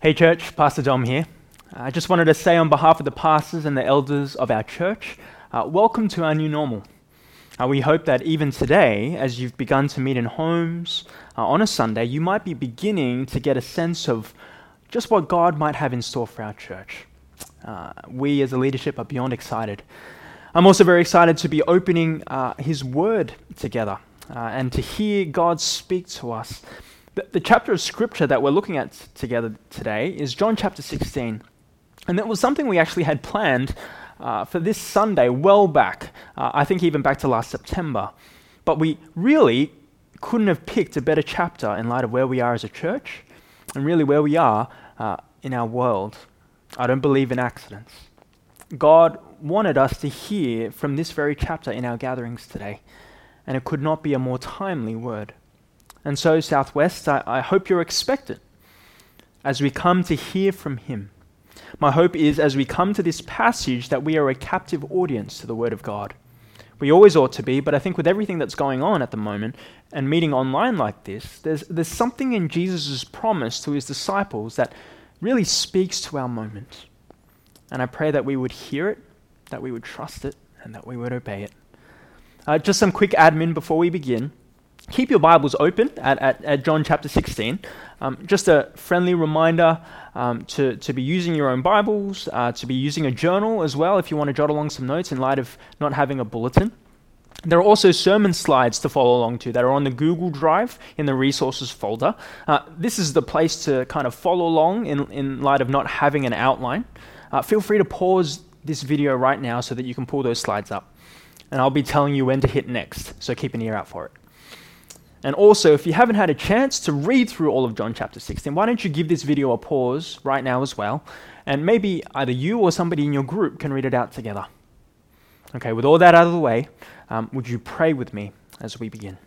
Hey, church, Pastor Dom here. I just wanted to say, on behalf of the pastors and the elders of our church, uh, welcome to our new normal. Uh, we hope that even today, as you've begun to meet in homes uh, on a Sunday, you might be beginning to get a sense of just what God might have in store for our church. Uh, we as a leadership are beyond excited. I'm also very excited to be opening uh, His Word together uh, and to hear God speak to us the, the chapter of scripture that we're looking at together today is John chapter 16. And that was something we actually had planned uh, for this Sunday, well back, uh, I think even back to last September. But we really couldn't have picked a better chapter in light of where we are as a church and really where we are uh, in our world. I don't believe in accidents. God wanted us to hear from this very chapter in our gatherings today, and it could not be a more timely word. And so, Southwest, I, I hope you're expectant as we come to hear from Him. My hope is as we come to this passage that we are a captive audience to the Word of God. We always ought to be, but I think with everything that's going on at the moment and meeting online like this, there's, there's something in Jesus' promise to his disciples that really speaks to our moment. And I pray that we would hear it, that we would trust it, and that we would obey it. Uh, just some quick admin before we begin keep your Bibles open at, at, at John chapter 16. Um, just a friendly reminder um, to, to be using your own Bibles, uh, to be using a journal as well if you want to jot along some notes in light of not having a bulletin. There are also sermon slides to follow along to that are on the Google Drive in the resources folder. Uh, this is the place to kind of follow along in, in light of not having an outline. Uh, feel free to pause this video right now so that you can pull those slides up. And I'll be telling you when to hit next, so keep an ear out for it. And also, if you haven't had a chance to read through all of John chapter 16, why don't you give this video a pause right now as well? And maybe either you or somebody in your group can read it out together. Okay, with all that out of the way, um, would you pray with me as we begin?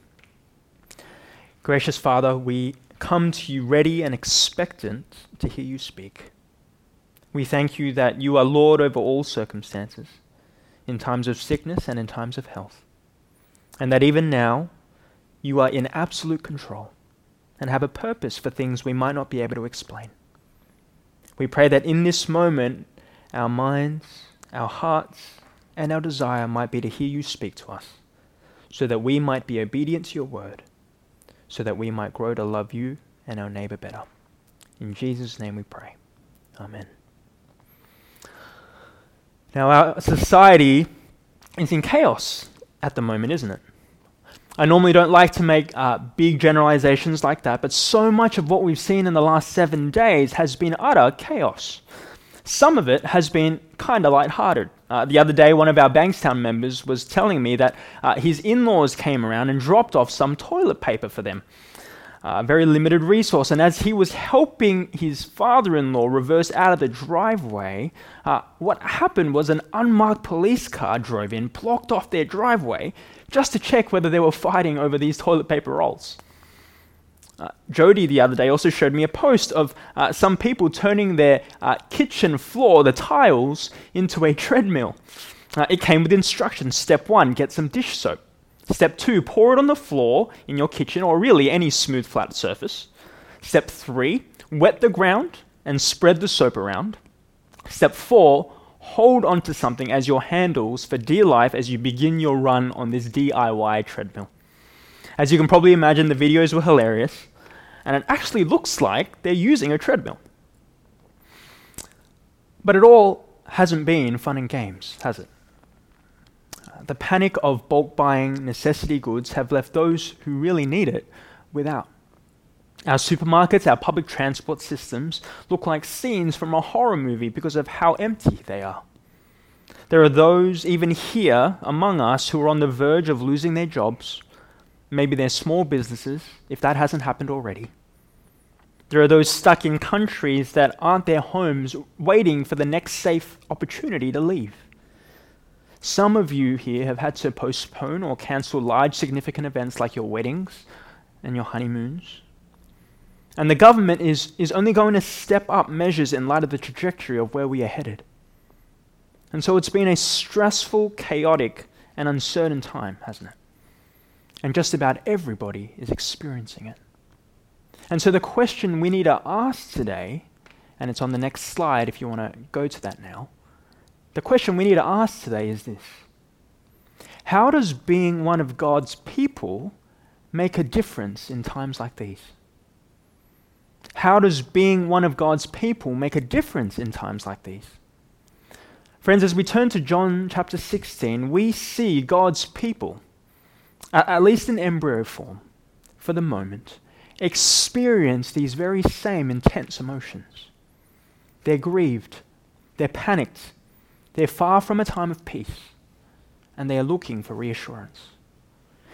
Gracious Father, we come to you ready and expectant to hear you speak. We thank you that you are Lord over all circumstances, in times of sickness and in times of health. And that even now, you are in absolute control and have a purpose for things we might not be able to explain. We pray that in this moment, our minds, our hearts, and our desire might be to hear you speak to us, so that we might be obedient to your word, so that we might grow to love you and our neighbor better. In Jesus' name we pray. Amen. Now, our society is in chaos at the moment, isn't it? I normally don't like to make uh, big generalizations like that, but so much of what we've seen in the last seven days has been utter chaos. Some of it has been kind of lighthearted. Uh, the other day, one of our Bankstown members was telling me that uh, his in laws came around and dropped off some toilet paper for them. A very limited resource. And as he was helping his father in law reverse out of the driveway, uh, what happened was an unmarked police car drove in, blocked off their driveway, just to check whether they were fighting over these toilet paper rolls. Uh, Jody the other day also showed me a post of uh, some people turning their uh, kitchen floor, the tiles, into a treadmill. Uh, it came with instructions. Step one, get some dish soap. Step two, pour it on the floor in your kitchen or really any smooth, flat surface. Step three, wet the ground and spread the soap around. Step four, hold onto something as your handles for dear life as you begin your run on this DIY treadmill. As you can probably imagine, the videos were hilarious, and it actually looks like they're using a treadmill. But it all hasn't been fun and games, has it? The panic of bulk buying necessity goods have left those who really need it without. Our supermarkets, our public transport systems look like scenes from a horror movie because of how empty they are. There are those, even here among us, who are on the verge of losing their jobs, maybe their small businesses, if that hasn't happened already. There are those stuck in countries that aren't their homes, waiting for the next safe opportunity to leave. Some of you here have had to postpone or cancel large significant events like your weddings and your honeymoons. And the government is, is only going to step up measures in light of the trajectory of where we are headed. And so it's been a stressful, chaotic, and uncertain time, hasn't it? And just about everybody is experiencing it. And so the question we need to ask today and it's on the next slide if you want to go to that now. The question we need to ask today is this How does being one of God's people make a difference in times like these? How does being one of God's people make a difference in times like these? Friends, as we turn to John chapter 16, we see God's people, at least in embryo form, for the moment, experience these very same intense emotions. They're grieved, they're panicked, they're far from a time of peace, and they are looking for reassurance.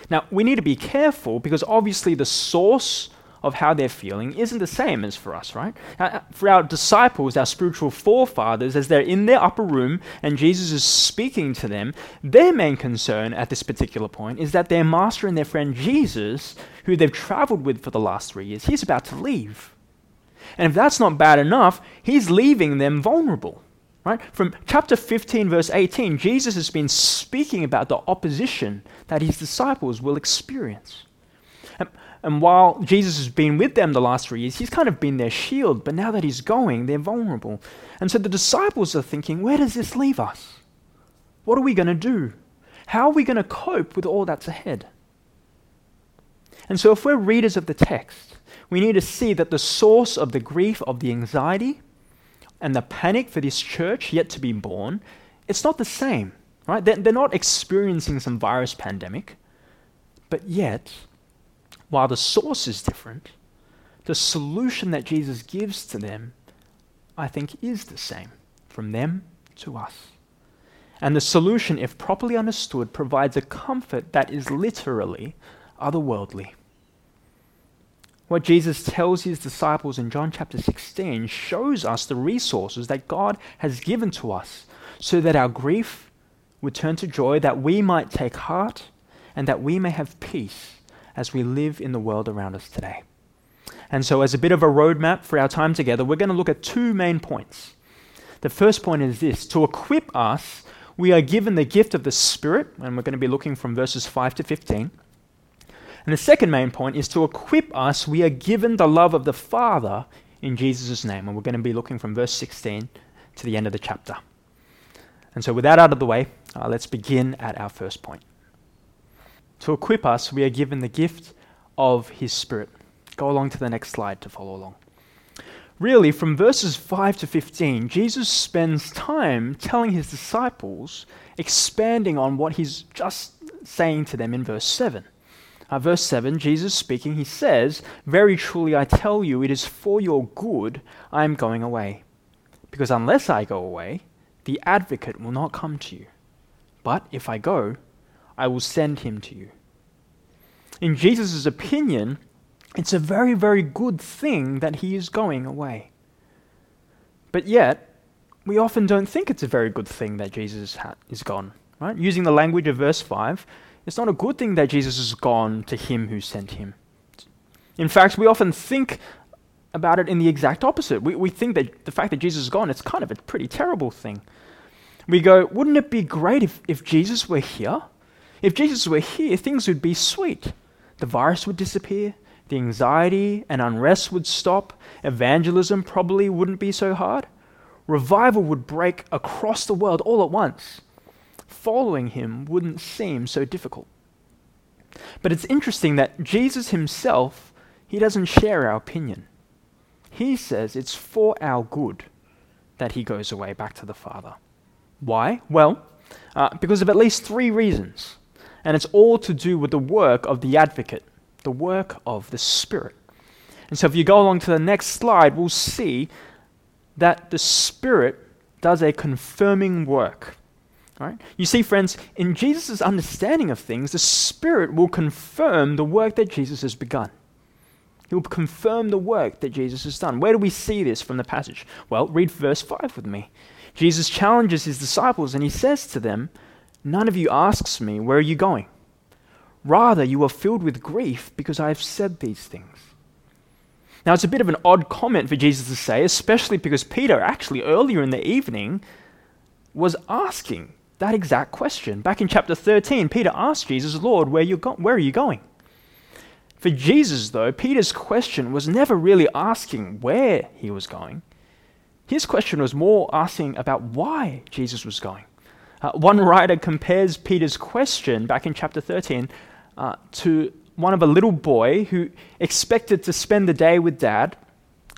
Now, we need to be careful because obviously the source of how they're feeling isn't the same as for us, right? Uh, uh, for our disciples, our spiritual forefathers, as they're in their upper room and Jesus is speaking to them, their main concern at this particular point is that their master and their friend Jesus, who they've traveled with for the last three years, he's about to leave. And if that's not bad enough, he's leaving them vulnerable. Right? From chapter 15, verse 18, Jesus has been speaking about the opposition that his disciples will experience. And while Jesus has been with them the last three years, he's kind of been their shield. But now that he's going, they're vulnerable. And so the disciples are thinking, where does this leave us? What are we going to do? How are we going to cope with all that's ahead? And so, if we're readers of the text, we need to see that the source of the grief, of the anxiety, and the panic for this church yet to be born, it's not the same, right? They're not experiencing some virus pandemic, but yet while the source is different, the solution that Jesus gives to them, I think, is the same from them to us. And the solution, if properly understood, provides a comfort that is literally otherworldly. What Jesus tells his disciples in John chapter 16 shows us the resources that God has given to us so that our grief would turn to joy, that we might take heart, and that we may have peace as we live in the world around us today. And so, as a bit of a roadmap for our time together, we're going to look at two main points. The first point is this to equip us, we are given the gift of the Spirit, and we're going to be looking from verses 5 to 15. And the second main point is to equip us, we are given the love of the Father in Jesus' name. And we're going to be looking from verse 16 to the end of the chapter. And so, with that out of the way, uh, let's begin at our first point. To equip us, we are given the gift of His Spirit. Go along to the next slide to follow along. Really, from verses 5 to 15, Jesus spends time telling his disciples, expanding on what he's just saying to them in verse 7. Uh, verse 7, Jesus speaking, he says, Very truly I tell you, it is for your good I am going away. Because unless I go away, the advocate will not come to you. But if I go, I will send him to you. In Jesus' opinion, it's a very, very good thing that he is going away. But yet, we often don't think it's a very good thing that Jesus ha- is gone. Right? Using the language of verse 5, it's not a good thing that Jesus is gone to him who sent him. In fact, we often think about it in the exact opposite. We, we think that the fact that Jesus is gone, it's kind of a pretty terrible thing. We go, wouldn't it be great if, if Jesus were here? If Jesus were here, things would be sweet. The virus would disappear, the anxiety and unrest would stop, evangelism probably wouldn't be so hard. Revival would break across the world all at once. Following him wouldn't seem so difficult. But it's interesting that Jesus himself, he doesn't share our opinion. He says it's for our good that he goes away back to the Father. Why? Well, uh, because of at least three reasons and it's all to do with the work of the advocate, the work of the Spirit. And so if you go along to the next slide, we'll see that the Spirit does a confirming work. Right? You see, friends, in Jesus' understanding of things, the Spirit will confirm the work that Jesus has begun. He will confirm the work that Jesus has done. Where do we see this from the passage? Well, read verse 5 with me. Jesus challenges his disciples and he says to them, None of you asks me, Where are you going? Rather, you are filled with grief because I have said these things. Now, it's a bit of an odd comment for Jesus to say, especially because Peter, actually earlier in the evening, was asking that exact question. Back in chapter 13, Peter asked Jesus, Lord, where, you go- where are you going? For Jesus, though, Peter's question was never really asking where he was going. His question was more asking about why Jesus was going. Uh, one writer compares Peter's question back in chapter 13 uh, to one of a little boy who expected to spend the day with dad,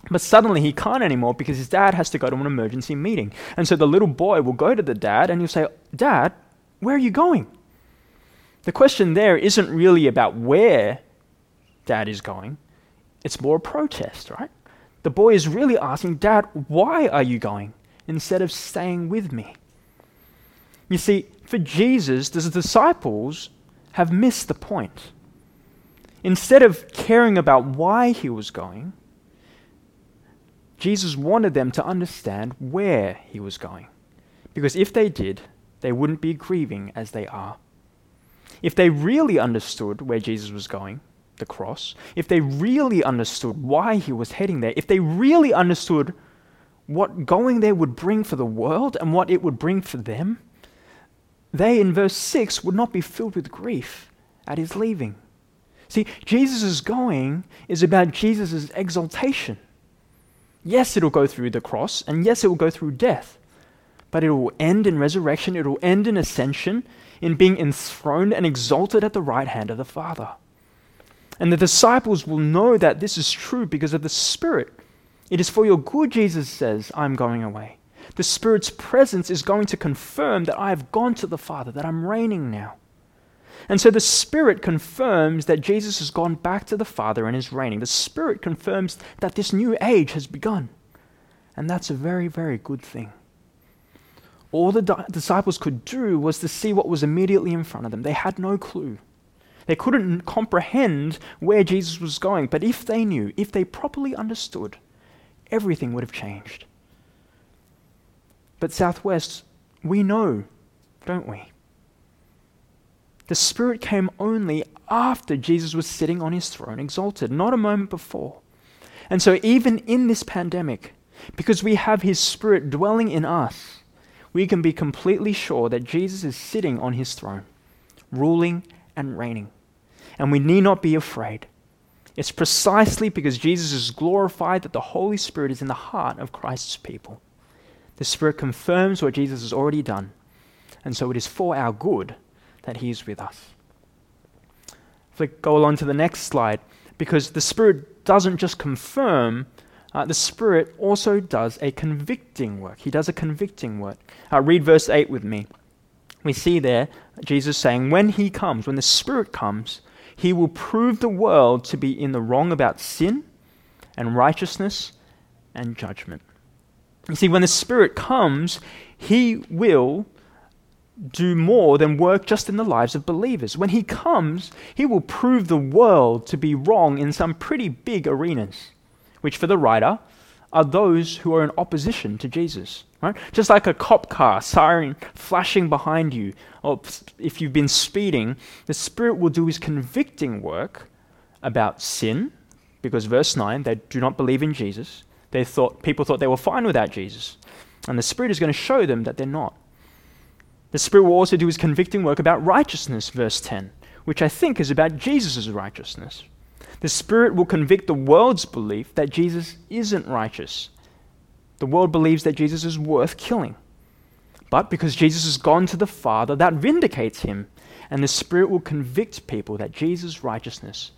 but suddenly he can't anymore because his dad has to go to an emergency meeting. And so the little boy will go to the dad and he'll say, Dad, where are you going? The question there isn't really about where dad is going, it's more a protest, right? The boy is really asking, Dad, why are you going? instead of staying with me. You see, for Jesus, the disciples have missed the point. Instead of caring about why he was going, Jesus wanted them to understand where he was going. Because if they did, they wouldn't be grieving as they are. If they really understood where Jesus was going, the cross, if they really understood why he was heading there, if they really understood what going there would bring for the world and what it would bring for them, they, in verse 6, would not be filled with grief at his leaving. See, Jesus' going is about Jesus' exaltation. Yes, it'll go through the cross, and yes, it will go through death, but it will end in resurrection, it will end in ascension, in being enthroned and exalted at the right hand of the Father. And the disciples will know that this is true because of the Spirit. It is for your good, Jesus says, I'm going away. The Spirit's presence is going to confirm that I have gone to the Father, that I'm reigning now. And so the Spirit confirms that Jesus has gone back to the Father and is reigning. The Spirit confirms that this new age has begun. And that's a very, very good thing. All the di- disciples could do was to see what was immediately in front of them. They had no clue. They couldn't comprehend where Jesus was going, but if they knew, if they properly understood, everything would have changed. But Southwest, we know, don't we? The Spirit came only after Jesus was sitting on his throne, exalted, not a moment before. And so, even in this pandemic, because we have his Spirit dwelling in us, we can be completely sure that Jesus is sitting on his throne, ruling and reigning and we need not be afraid. It's precisely because Jesus is glorified that the Holy Spirit is in the heart of Christ's people. The Spirit confirms what Jesus has already done, and so it is for our good that He is with us. We go along to the next slide, because the Spirit doesn't just confirm, uh, the Spirit also does a convicting work. He does a convicting work. Uh, read verse 8 with me. We see there Jesus saying, When He comes, when the Spirit comes, he will prove the world to be in the wrong about sin and righteousness and judgment. You see, when the Spirit comes, He will do more than work just in the lives of believers. When He comes, He will prove the world to be wrong in some pretty big arenas, which for the writer are those who are in opposition to Jesus. Right? Just like a cop car, siren flashing behind you, or if you've been speeding, the Spirit will do his convicting work about sin, because verse 9, they do not believe in Jesus. They thought people thought they were fine without Jesus. And the Spirit is going to show them that they're not. The Spirit will also do his convicting work about righteousness, verse 10, which I think is about Jesus' righteousness. The Spirit will convict the world's belief that Jesus isn't righteous. The world believes that Jesus is worth killing. But because Jesus has gone to the Father, that vindicates him, and the Spirit will convict people that Jesus' righteousness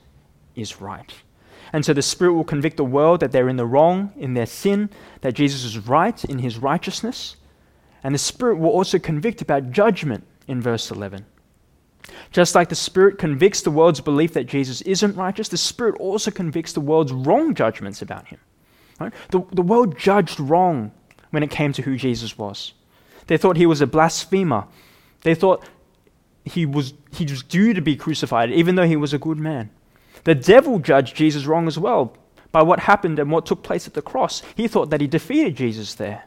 is right. And so the Spirit will convict the world that they're in the wrong in their sin, that Jesus is right in his righteousness. And the Spirit will also convict about judgment in verse 11. Just like the Spirit convicts the world's belief that Jesus isn't righteous, the Spirit also convicts the world's wrong judgments about him. Right? The, the world judged wrong when it came to who Jesus was. They thought he was a blasphemer. They thought he was, he was due to be crucified, even though he was a good man. The devil judged Jesus wrong as well by what happened and what took place at the cross. He thought that he defeated Jesus there.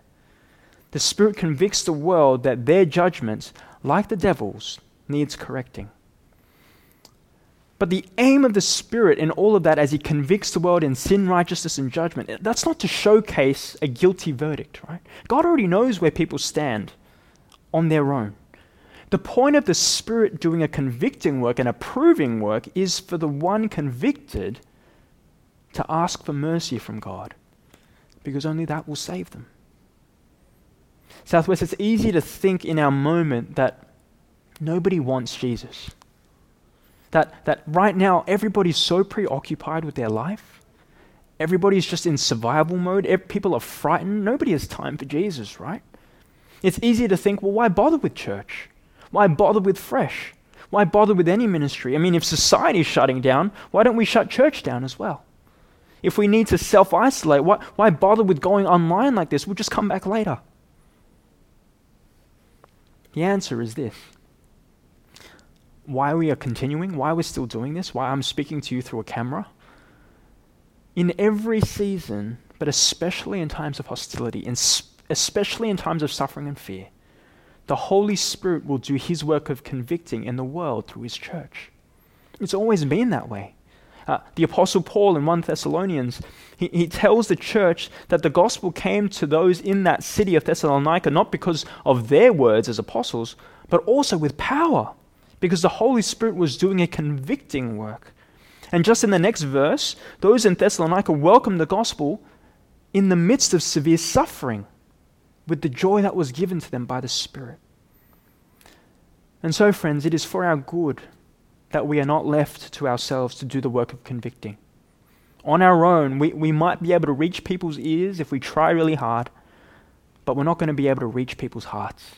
The Spirit convicts the world that their judgments, like the devil's, needs correcting. But the aim of the Spirit in all of that, as He convicts the world in sin, righteousness, and judgment, that's not to showcase a guilty verdict, right? God already knows where people stand on their own. The point of the Spirit doing a convicting work and approving work is for the one convicted to ask for mercy from God, because only that will save them. Southwest, it's easy to think in our moment that nobody wants Jesus. That, that right now everybody's so preoccupied with their life. Everybody's just in survival mode. People are frightened. Nobody has time for Jesus, right? It's easy to think, well, why bother with church? Why bother with fresh? Why bother with any ministry? I mean, if society is shutting down, why don't we shut church down as well? If we need to self isolate, why, why bother with going online like this? We'll just come back later. The answer is this why are we are continuing, why are we're still doing this, why I'm speaking to you through a camera. In every season, but especially in times of hostility, in especially in times of suffering and fear, the Holy Spirit will do His work of convicting in the world through His church. It's always been that way. Uh, the Apostle Paul in 1 Thessalonians, he, he tells the church that the gospel came to those in that city of Thessalonica not because of their words as apostles, but also with power, because the Holy Spirit was doing a convicting work. And just in the next verse, those in Thessalonica welcomed the gospel in the midst of severe suffering with the joy that was given to them by the Spirit. And so, friends, it is for our good that we are not left to ourselves to do the work of convicting. On our own, we, we might be able to reach people's ears if we try really hard, but we're not going to be able to reach people's hearts.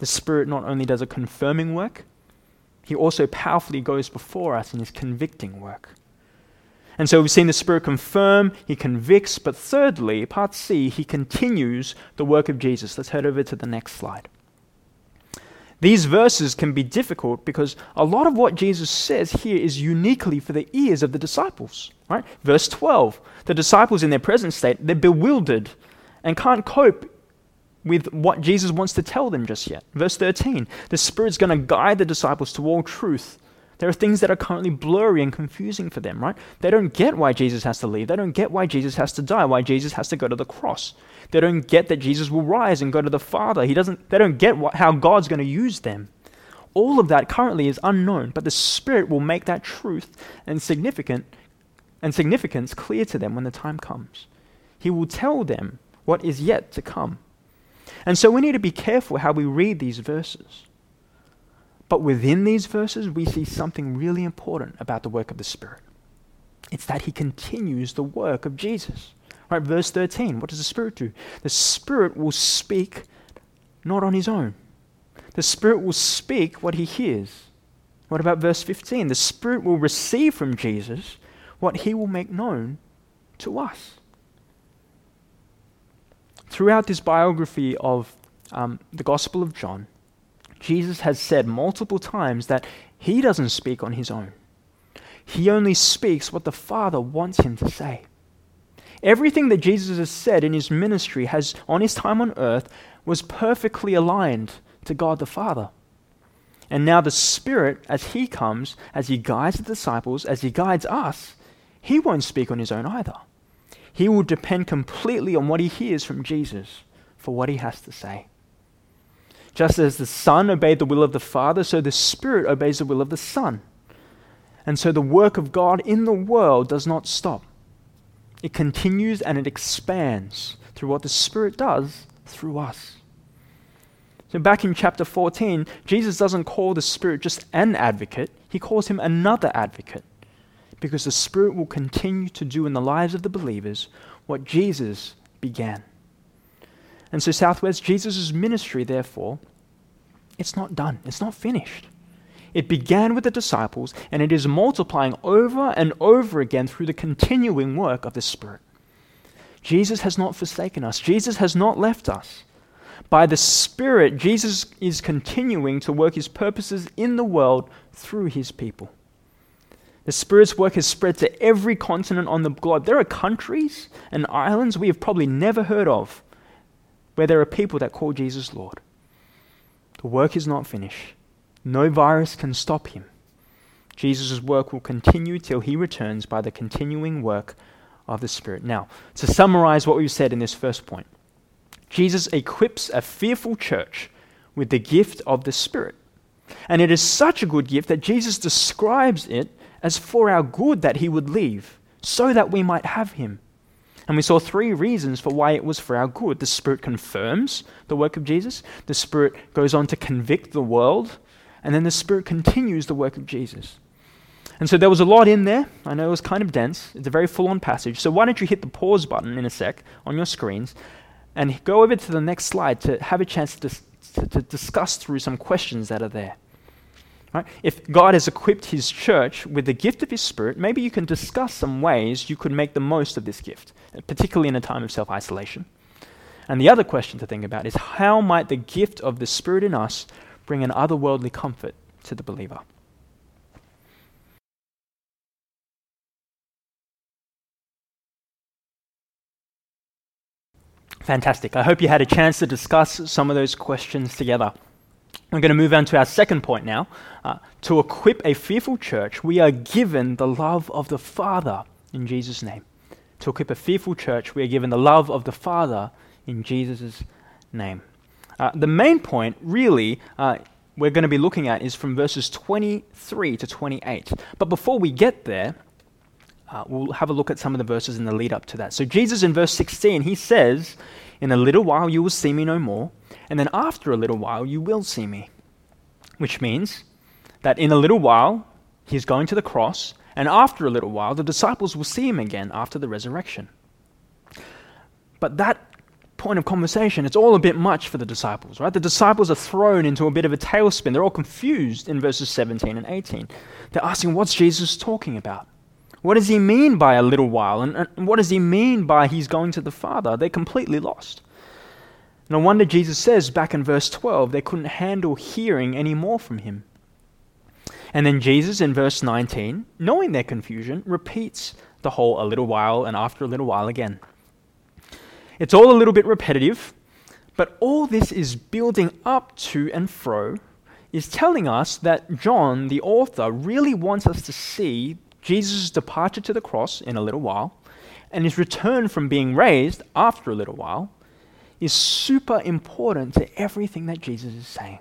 The Spirit not only does a confirming work, He also powerfully goes before us in His convicting work. And so we've seen the Spirit confirm, He convicts, but thirdly, part C, He continues the work of Jesus. Let's head over to the next slide. These verses can be difficult because a lot of what Jesus says here is uniquely for the ears of the disciples. Right? Verse 12 the disciples in their present state, they're bewildered and can't cope with what Jesus wants to tell them just yet. Verse 13 the Spirit's going to guide the disciples to all truth. There are things that are currently blurry and confusing for them, right? They don't get why Jesus has to leave. They don't get why Jesus has to die, why Jesus has to go to the cross. They don't get that Jesus will rise and go to the Father. He doesn't, they don't get how God's going to use them. All of that currently is unknown, but the Spirit will make that truth and significant and significance clear to them when the time comes. He will tell them what is yet to come. And so we need to be careful how we read these verses. But within these verses, we see something really important about the work of the Spirit. It's that He continues the work of Jesus. Right, verse 13, what does the Spirit do? The Spirit will speak not on His own. The Spirit will speak what He hears. What about verse 15? The Spirit will receive from Jesus what He will make known to us. Throughout this biography of um, the Gospel of John, Jesus has said multiple times that he doesn't speak on his own. He only speaks what the Father wants him to say. Everything that Jesus has said in his ministry has on his time on earth was perfectly aligned to God the Father. And now the Spirit, as he comes, as he guides the disciples, as he guides us, he won't speak on his own either. He will depend completely on what he hears from Jesus for what he has to say. Just as the Son obeyed the will of the Father, so the Spirit obeys the will of the Son. And so the work of God in the world does not stop. It continues and it expands through what the Spirit does through us. So, back in chapter 14, Jesus doesn't call the Spirit just an advocate, he calls him another advocate. Because the Spirit will continue to do in the lives of the believers what Jesus began. And so, Southwest, Jesus' ministry, therefore, it's not done, it's not finished. It began with the disciples, and it is multiplying over and over again through the continuing work of the Spirit. Jesus has not forsaken us, Jesus has not left us. By the Spirit, Jesus is continuing to work his purposes in the world through his people. The Spirit's work has spread to every continent on the globe. There are countries and islands we have probably never heard of where there are people that call Jesus Lord. The work is not finished. No virus can stop him. Jesus' work will continue till he returns by the continuing work of the Spirit. Now, to summarize what we've said in this first point, Jesus equips a fearful church with the gift of the Spirit. And it is such a good gift that Jesus describes it as for our good that he would leave, so that we might have him. And we saw three reasons for why it was for our good. The Spirit confirms the work of Jesus, the Spirit goes on to convict the world, and then the Spirit continues the work of Jesus. And so there was a lot in there. I know it was kind of dense. It's a very full on passage. So why don't you hit the pause button in a sec on your screens and go over to the next slide to have a chance to, to, to discuss through some questions that are there. Right? If God has equipped His church with the gift of His Spirit, maybe you can discuss some ways you could make the most of this gift, particularly in a time of self isolation. And the other question to think about is how might the gift of the Spirit in us bring an otherworldly comfort to the believer? Fantastic. I hope you had a chance to discuss some of those questions together. We're going to move on to our second point now. Uh, to equip a fearful church, we are given the love of the Father in Jesus' name. To equip a fearful church, we are given the love of the Father in Jesus' name. Uh, the main point, really, uh, we're going to be looking at is from verses 23 to 28. But before we get there, uh, we'll have a look at some of the verses in the lead up to that. So, Jesus in verse 16, he says, In a little while you will see me no more, and then after a little while you will see me. Which means that in a little while he's going to the cross, and after a little while the disciples will see him again after the resurrection. But that point of conversation, it's all a bit much for the disciples, right? The disciples are thrown into a bit of a tailspin. They're all confused in verses 17 and 18. They're asking, What's Jesus talking about? What does he mean by a little while? And, and what does he mean by he's going to the Father? They're completely lost. No wonder Jesus says back in verse 12 they couldn't handle hearing any more from him. And then Jesus in verse 19, knowing their confusion, repeats the whole a little while and after a little while again. It's all a little bit repetitive, but all this is building up to and fro, is telling us that John, the author, really wants us to see Jesus' departure to the cross in a little while and his return from being raised after a little while is super important to everything that Jesus is saying.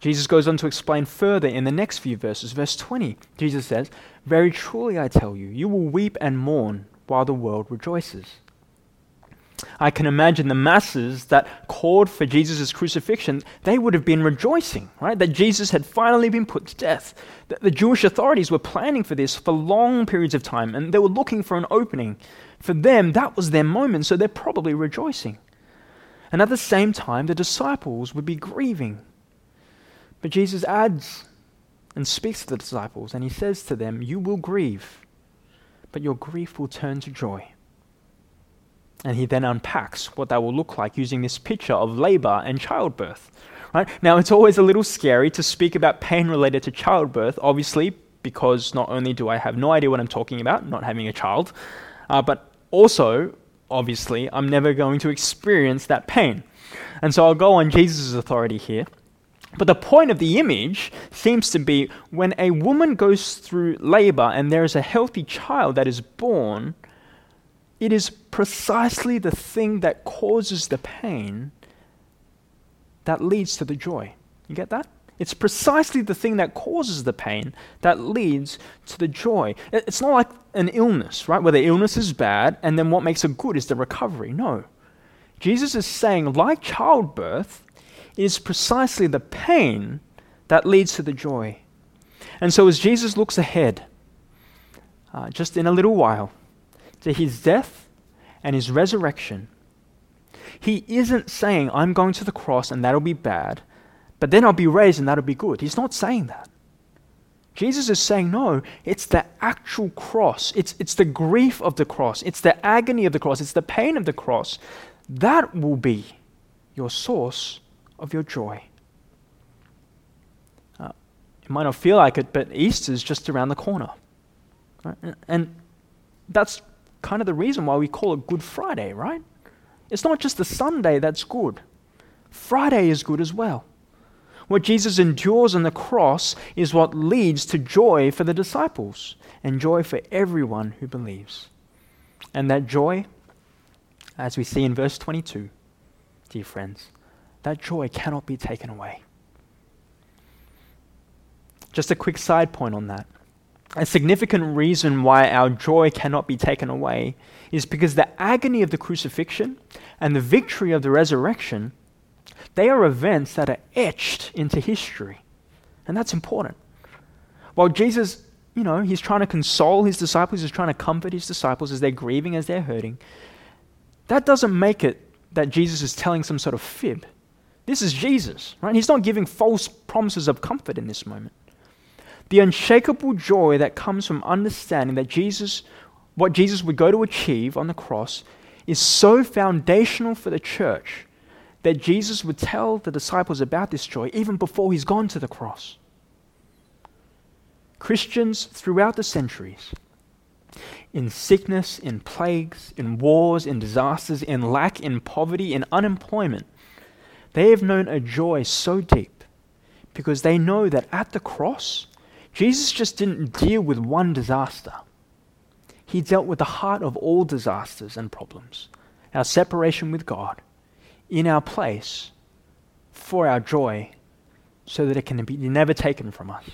Jesus goes on to explain further in the next few verses. Verse 20, Jesus says, Very truly I tell you, you will weep and mourn while the world rejoices. I can imagine the masses that called for Jesus' crucifixion, they would have been rejoicing, right? That Jesus had finally been put to death. That the Jewish authorities were planning for this for long periods of time, and they were looking for an opening. For them, that was their moment, so they're probably rejoicing. And at the same time, the disciples would be grieving. But Jesus adds and speaks to the disciples, and he says to them, You will grieve, but your grief will turn to joy. And he then unpacks what that will look like using this picture of labor and childbirth. Right? Now, it's always a little scary to speak about pain related to childbirth, obviously, because not only do I have no idea what I'm talking about, not having a child, uh, but also, obviously, I'm never going to experience that pain. And so I'll go on Jesus' authority here. But the point of the image seems to be when a woman goes through labor and there is a healthy child that is born, it is precisely the thing that causes the pain that leads to the joy. You get that? It's precisely the thing that causes the pain that leads to the joy. It's not like an illness, right? Where the illness is bad and then what makes it good is the recovery. No. Jesus is saying, like childbirth, it is precisely the pain that leads to the joy. And so as Jesus looks ahead, uh, just in a little while, to his death and his resurrection, he isn't saying, I'm going to the cross and that'll be bad, but then I'll be raised and that'll be good. He's not saying that. Jesus is saying, no, it's the actual cross. It's, it's the grief of the cross. It's the agony of the cross. It's the pain of the cross. That will be your source of your joy. Uh, it might not feel like it, but Easter is just around the corner. Right? And that's kind of the reason why we call it Good Friday, right? It's not just the Sunday that's good, Friday is good as well. What Jesus endures on the cross is what leads to joy for the disciples and joy for everyone who believes. And that joy, as we see in verse 22, dear friends, that joy cannot be taken away. Just a quick side point on that. A significant reason why our joy cannot be taken away is because the agony of the crucifixion and the victory of the resurrection they are events that are etched into history. And that's important. While Jesus, you know, he's trying to console his disciples, he's trying to comfort his disciples as they're grieving, as they're hurting, that doesn't make it that Jesus is telling some sort of fib. This is Jesus, right? He's not giving false promises of comfort in this moment. The unshakable joy that comes from understanding that Jesus, what Jesus would go to achieve on the cross, is so foundational for the church that Jesus would tell the disciples about this joy even before he's gone to the cross. Christians throughout the centuries, in sickness, in plagues, in wars, in disasters, in lack, in poverty, in unemployment, they have known a joy so deep because they know that at the cross, Jesus just didn't deal with one disaster. He dealt with the heart of all disasters and problems our separation with God, in our place for our joy so that it can be never taken from us.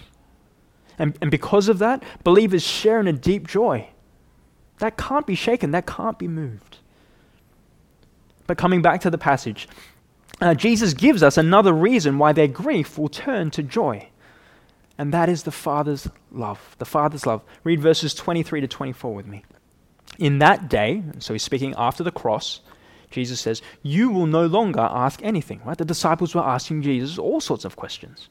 And, and because of that, believers share in a deep joy. That can't be shaken, that can't be moved. But coming back to the passage, uh, Jesus gives us another reason why their grief will turn to joy. And that is the Father's love. The Father's love. Read verses 23 to 24 with me. In that day, so he's speaking after the cross, Jesus says, You will no longer ask anything. Right? The disciples were asking Jesus all sorts of questions.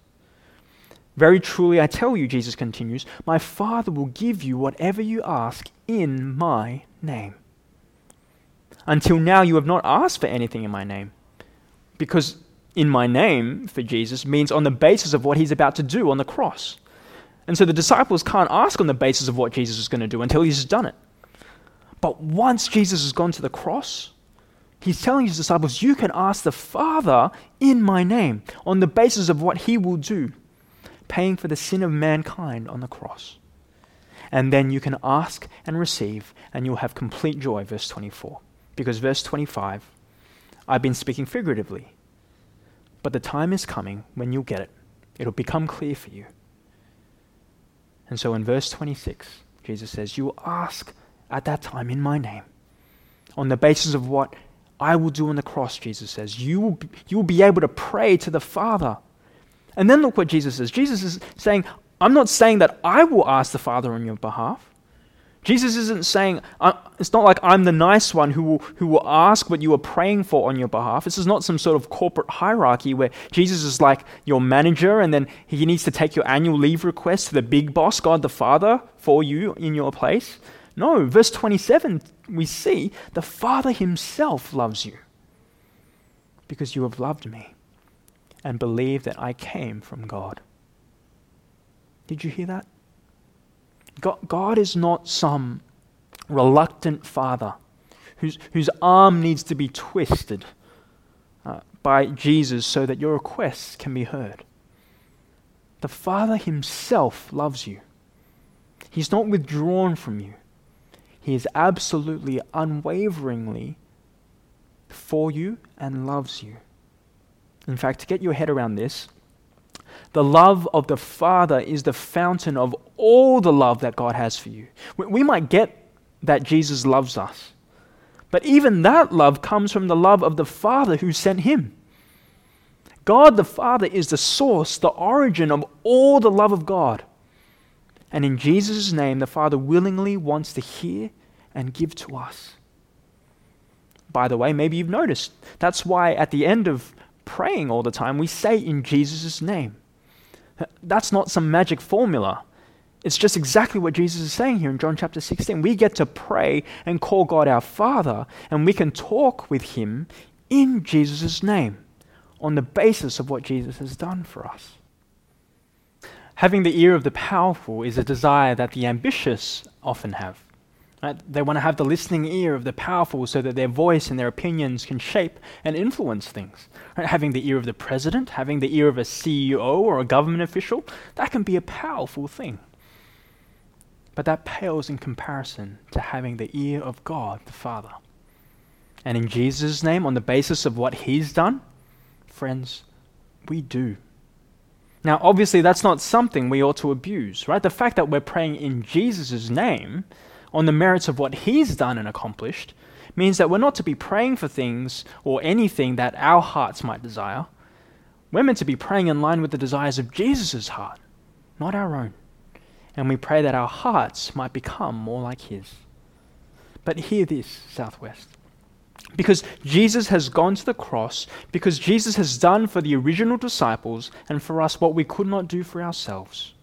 Very truly, I tell you, Jesus continues, my Father will give you whatever you ask in my name. Until now, you have not asked for anything in my name. Because in my name, for Jesus, means on the basis of what he's about to do on the cross. And so the disciples can't ask on the basis of what Jesus is going to do until he's done it. But once Jesus has gone to the cross, he's telling his disciples, You can ask the Father in my name on the basis of what he will do, paying for the sin of mankind on the cross. And then you can ask and receive, and you'll have complete joy, verse 24. Because verse 25, I've been speaking figuratively, but the time is coming when you'll get it. It'll become clear for you. And so in verse 26, Jesus says, You will ask at that time in my name on the basis of what I will do on the cross, Jesus says. You will, be, you will be able to pray to the Father. And then look what Jesus says. Jesus is saying, I'm not saying that I will ask the Father on your behalf. Jesus isn't saying, it's not like I'm the nice one who will, who will ask what you are praying for on your behalf. This is not some sort of corporate hierarchy where Jesus is like your manager and then he needs to take your annual leave request to the big boss, God the Father, for you in your place. No, verse 27, we see the Father Himself loves you because you have loved me and believe that I came from God. Did you hear that? God, is not some reluctant father whose, whose arm needs to be twisted uh, by Jesus so that your requests can be heard. The Father Himself loves you. He's not withdrawn from you. He is absolutely, unwaveringly for you and loves you. In fact, to get your head around this, the love of the Father is the fountain of all the love that God has for you. We might get that Jesus loves us, but even that love comes from the love of the Father who sent him. God the Father is the source, the origin of all the love of God. And in Jesus' name, the Father willingly wants to hear and give to us. By the way, maybe you've noticed that's why at the end of praying all the time, we say in Jesus' name. That's not some magic formula. It's just exactly what Jesus is saying here in John chapter 16. We get to pray and call God our Father, and we can talk with Him in Jesus' name on the basis of what Jesus has done for us. Having the ear of the powerful is a desire that the ambitious often have. Right? They want to have the listening ear of the powerful so that their voice and their opinions can shape and influence things. Right? Having the ear of the president, having the ear of a CEO or a government official, that can be a powerful thing. But that pales in comparison to having the ear of God the Father. And in Jesus' name, on the basis of what He's done, friends, we do Now, obviously, that's not something we ought to abuse, right? The fact that we're praying in Jesus' name on the merits of what he's done and accomplished means that we're not to be praying for things or anything that our hearts might desire. We're meant to be praying in line with the desires of Jesus' heart, not our own. And we pray that our hearts might become more like his. But hear this, Southwest. Because Jesus has gone to the cross, because Jesus has done for the original disciples and for us what we could not do for ourselves,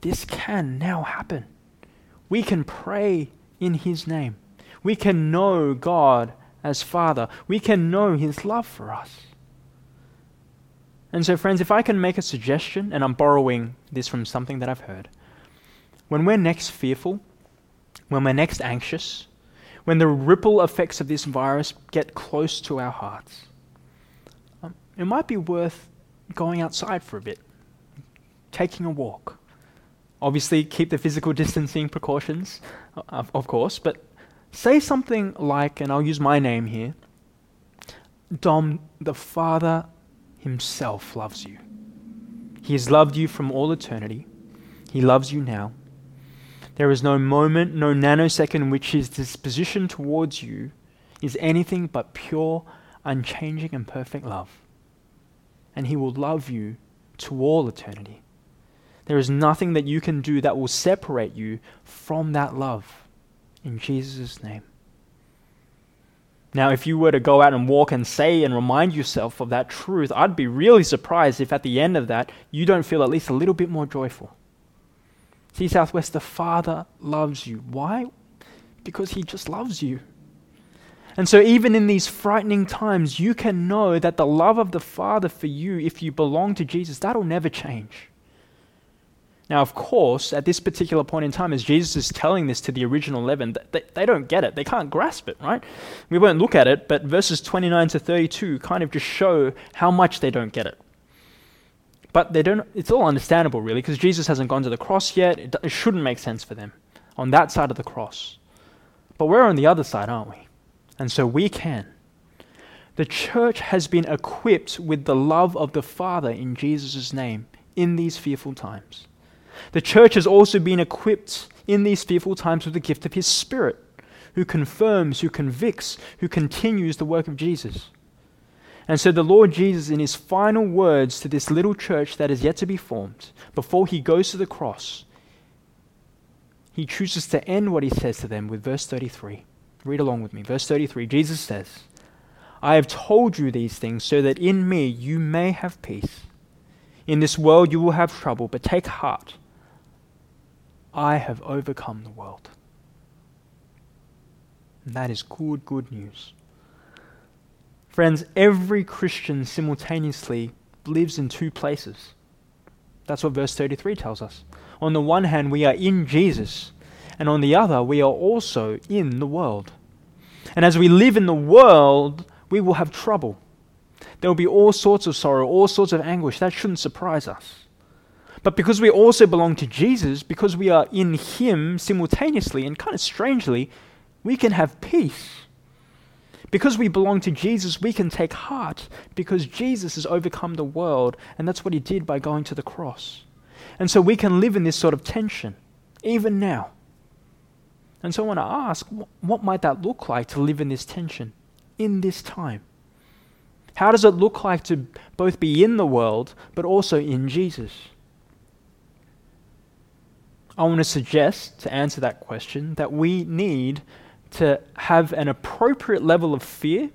this can now happen. We can pray in His name. We can know God as Father. We can know His love for us. And so, friends, if I can make a suggestion, and I'm borrowing this from something that I've heard, when we're next fearful, when we're next anxious, when the ripple effects of this virus get close to our hearts, um, it might be worth going outside for a bit, taking a walk. Obviously, keep the physical distancing precautions, uh, of, of course, but say something like, and I'll use my name here Dom, the Father Himself loves you. He has loved you from all eternity. He loves you now. There is no moment, no nanosecond in which his disposition towards you is anything but pure, unchanging, and perfect love. And he will love you to all eternity. There is nothing that you can do that will separate you from that love. In Jesus' name. Now, if you were to go out and walk and say and remind yourself of that truth, I'd be really surprised if at the end of that you don't feel at least a little bit more joyful. See, Southwest, the Father loves you. Why? Because He just loves you. And so, even in these frightening times, you can know that the love of the Father for you, if you belong to Jesus, that'll never change. Now, of course, at this particular point in time, as Jesus is telling this to the original 11, they, they don't get it. They can't grasp it, right? We won't look at it, but verses 29 to 32 kind of just show how much they don't get it. But they don't, it's all understandable, really, because Jesus hasn't gone to the cross yet. It, it shouldn't make sense for them on that side of the cross. But we're on the other side, aren't we? And so we can. The church has been equipped with the love of the Father in Jesus' name in these fearful times. The church has also been equipped in these fearful times with the gift of His Spirit, who confirms, who convicts, who continues the work of Jesus. And so the Lord Jesus, in his final words to this little church that is yet to be formed, before he goes to the cross, he chooses to end what he says to them with verse 33. Read along with me. Verse 33 Jesus says, I have told you these things so that in me you may have peace. In this world you will have trouble, but take heart. I have overcome the world. And that is good, good news. Friends, every Christian simultaneously lives in two places. That's what verse 33 tells us. On the one hand, we are in Jesus, and on the other, we are also in the world. And as we live in the world, we will have trouble. There will be all sorts of sorrow, all sorts of anguish. That shouldn't surprise us. But because we also belong to Jesus, because we are in Him simultaneously and kind of strangely, we can have peace. Because we belong to Jesus, we can take heart because Jesus has overcome the world, and that's what he did by going to the cross. And so we can live in this sort of tension, even now. And so I want to ask what might that look like to live in this tension in this time? How does it look like to both be in the world but also in Jesus? I want to suggest, to answer that question, that we need to have an appropriate level of fear,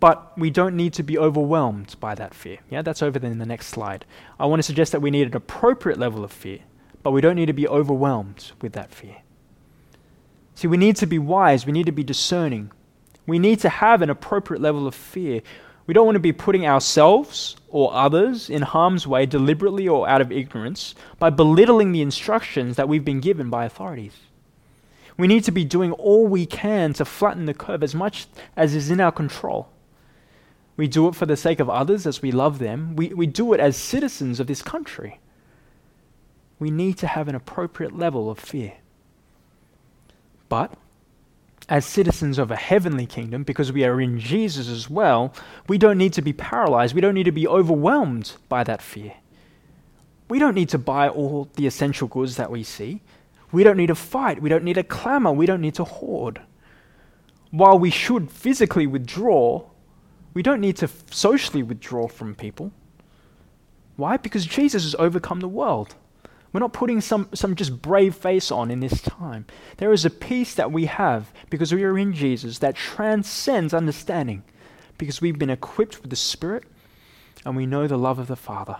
but we don't need to be overwhelmed by that fear. Yeah, that's over in the next slide. I want to suggest that we need an appropriate level of fear, but we don't need to be overwhelmed with that fear. See, we need to be wise, we need to be discerning. We need to have an appropriate level of fear. We don't want to be putting ourselves or others in harm's way deliberately or out of ignorance by belittling the instructions that we've been given by authorities. We need to be doing all we can to flatten the curve as much as is in our control. We do it for the sake of others as we love them. We, we do it as citizens of this country. We need to have an appropriate level of fear. But as citizens of a heavenly kingdom, because we are in Jesus as well, we don't need to be paralyzed. We don't need to be overwhelmed by that fear. We don't need to buy all the essential goods that we see. We don't need to fight. We don't need to clamor. We don't need to hoard. While we should physically withdraw, we don't need to socially withdraw from people. Why? Because Jesus has overcome the world. We're not putting some, some just brave face on in this time. There is a peace that we have because we are in Jesus that transcends understanding because we've been equipped with the Spirit and we know the love of the Father.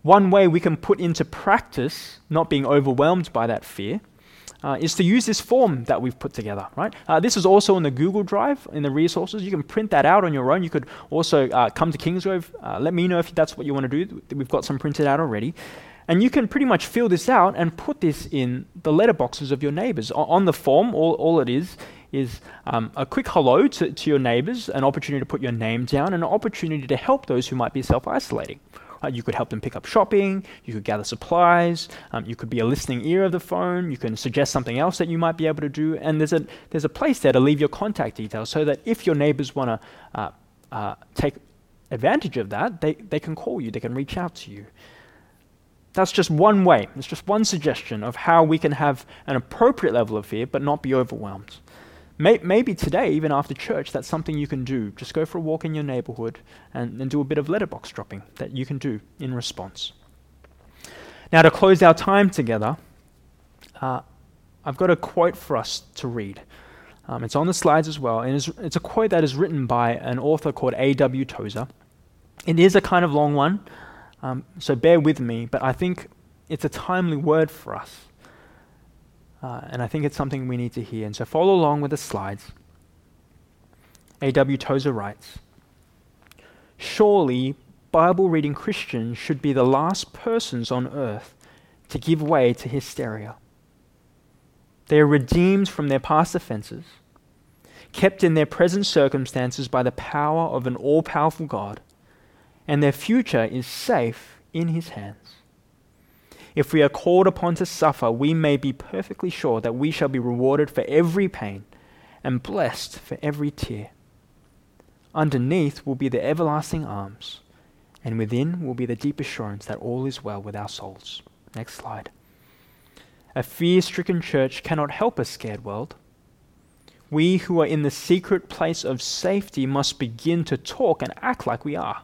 One way we can put into practice not being overwhelmed by that fear uh, is to use this form that we've put together, right? Uh, this is also in the Google Drive in the resources. You can print that out on your own. You could also uh, come to Kingsgrove. Uh, let me know if that's what you want to do. We've got some printed out already. And you can pretty much fill this out and put this in the letterboxes of your neighbors. O- on the form, all, all it is is um, a quick hello to, to your neighbors, an opportunity to put your name down, and an opportunity to help those who might be self isolating. Uh, you could help them pick up shopping, you could gather supplies, um, you could be a listening ear of the phone, you can suggest something else that you might be able to do, and there's a, there's a place there to leave your contact details so that if your neighbors want to uh, uh, take advantage of that, they, they can call you, they can reach out to you. That's just one way, it's just one suggestion of how we can have an appropriate level of fear but not be overwhelmed. Maybe today, even after church, that's something you can do. Just go for a walk in your neighborhood and, and do a bit of letterbox dropping that you can do in response. Now, to close our time together, uh, I've got a quote for us to read. Um, it's on the slides as well, and it's, it's, a quote that is written by an author called A.W. Tozer. It is a kind of long one, um, so bear with me, but I think it's a timely word for us. Uh, and I think it's something we need to hear. And so follow along with the slides. A.W. Tozer writes Surely, Bible reading Christians should be the last persons on earth to give way to hysteria. They are redeemed from their past offenses, kept in their present circumstances by the power of an all powerful God, and their future is safe in His hands. If we are called upon to suffer, we may be perfectly sure that we shall be rewarded for every pain and blessed for every tear. Underneath will be the everlasting arms, and within will be the deep assurance that all is well with our souls. Next slide. A fear stricken church cannot help a scared world. We who are in the secret place of safety must begin to talk and act like we are.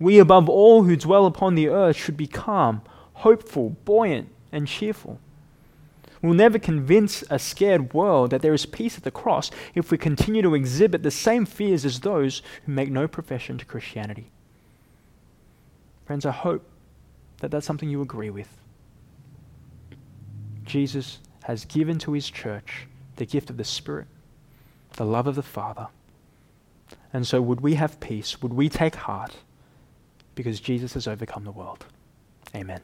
We, above all who dwell upon the earth, should be calm, hopeful, buoyant, and cheerful. We'll never convince a scared world that there is peace at the cross if we continue to exhibit the same fears as those who make no profession to Christianity. Friends, I hope that that's something you agree with. Jesus has given to his church the gift of the Spirit, the love of the Father. And so, would we have peace? Would we take heart? Because Jesus has overcome the world. Amen.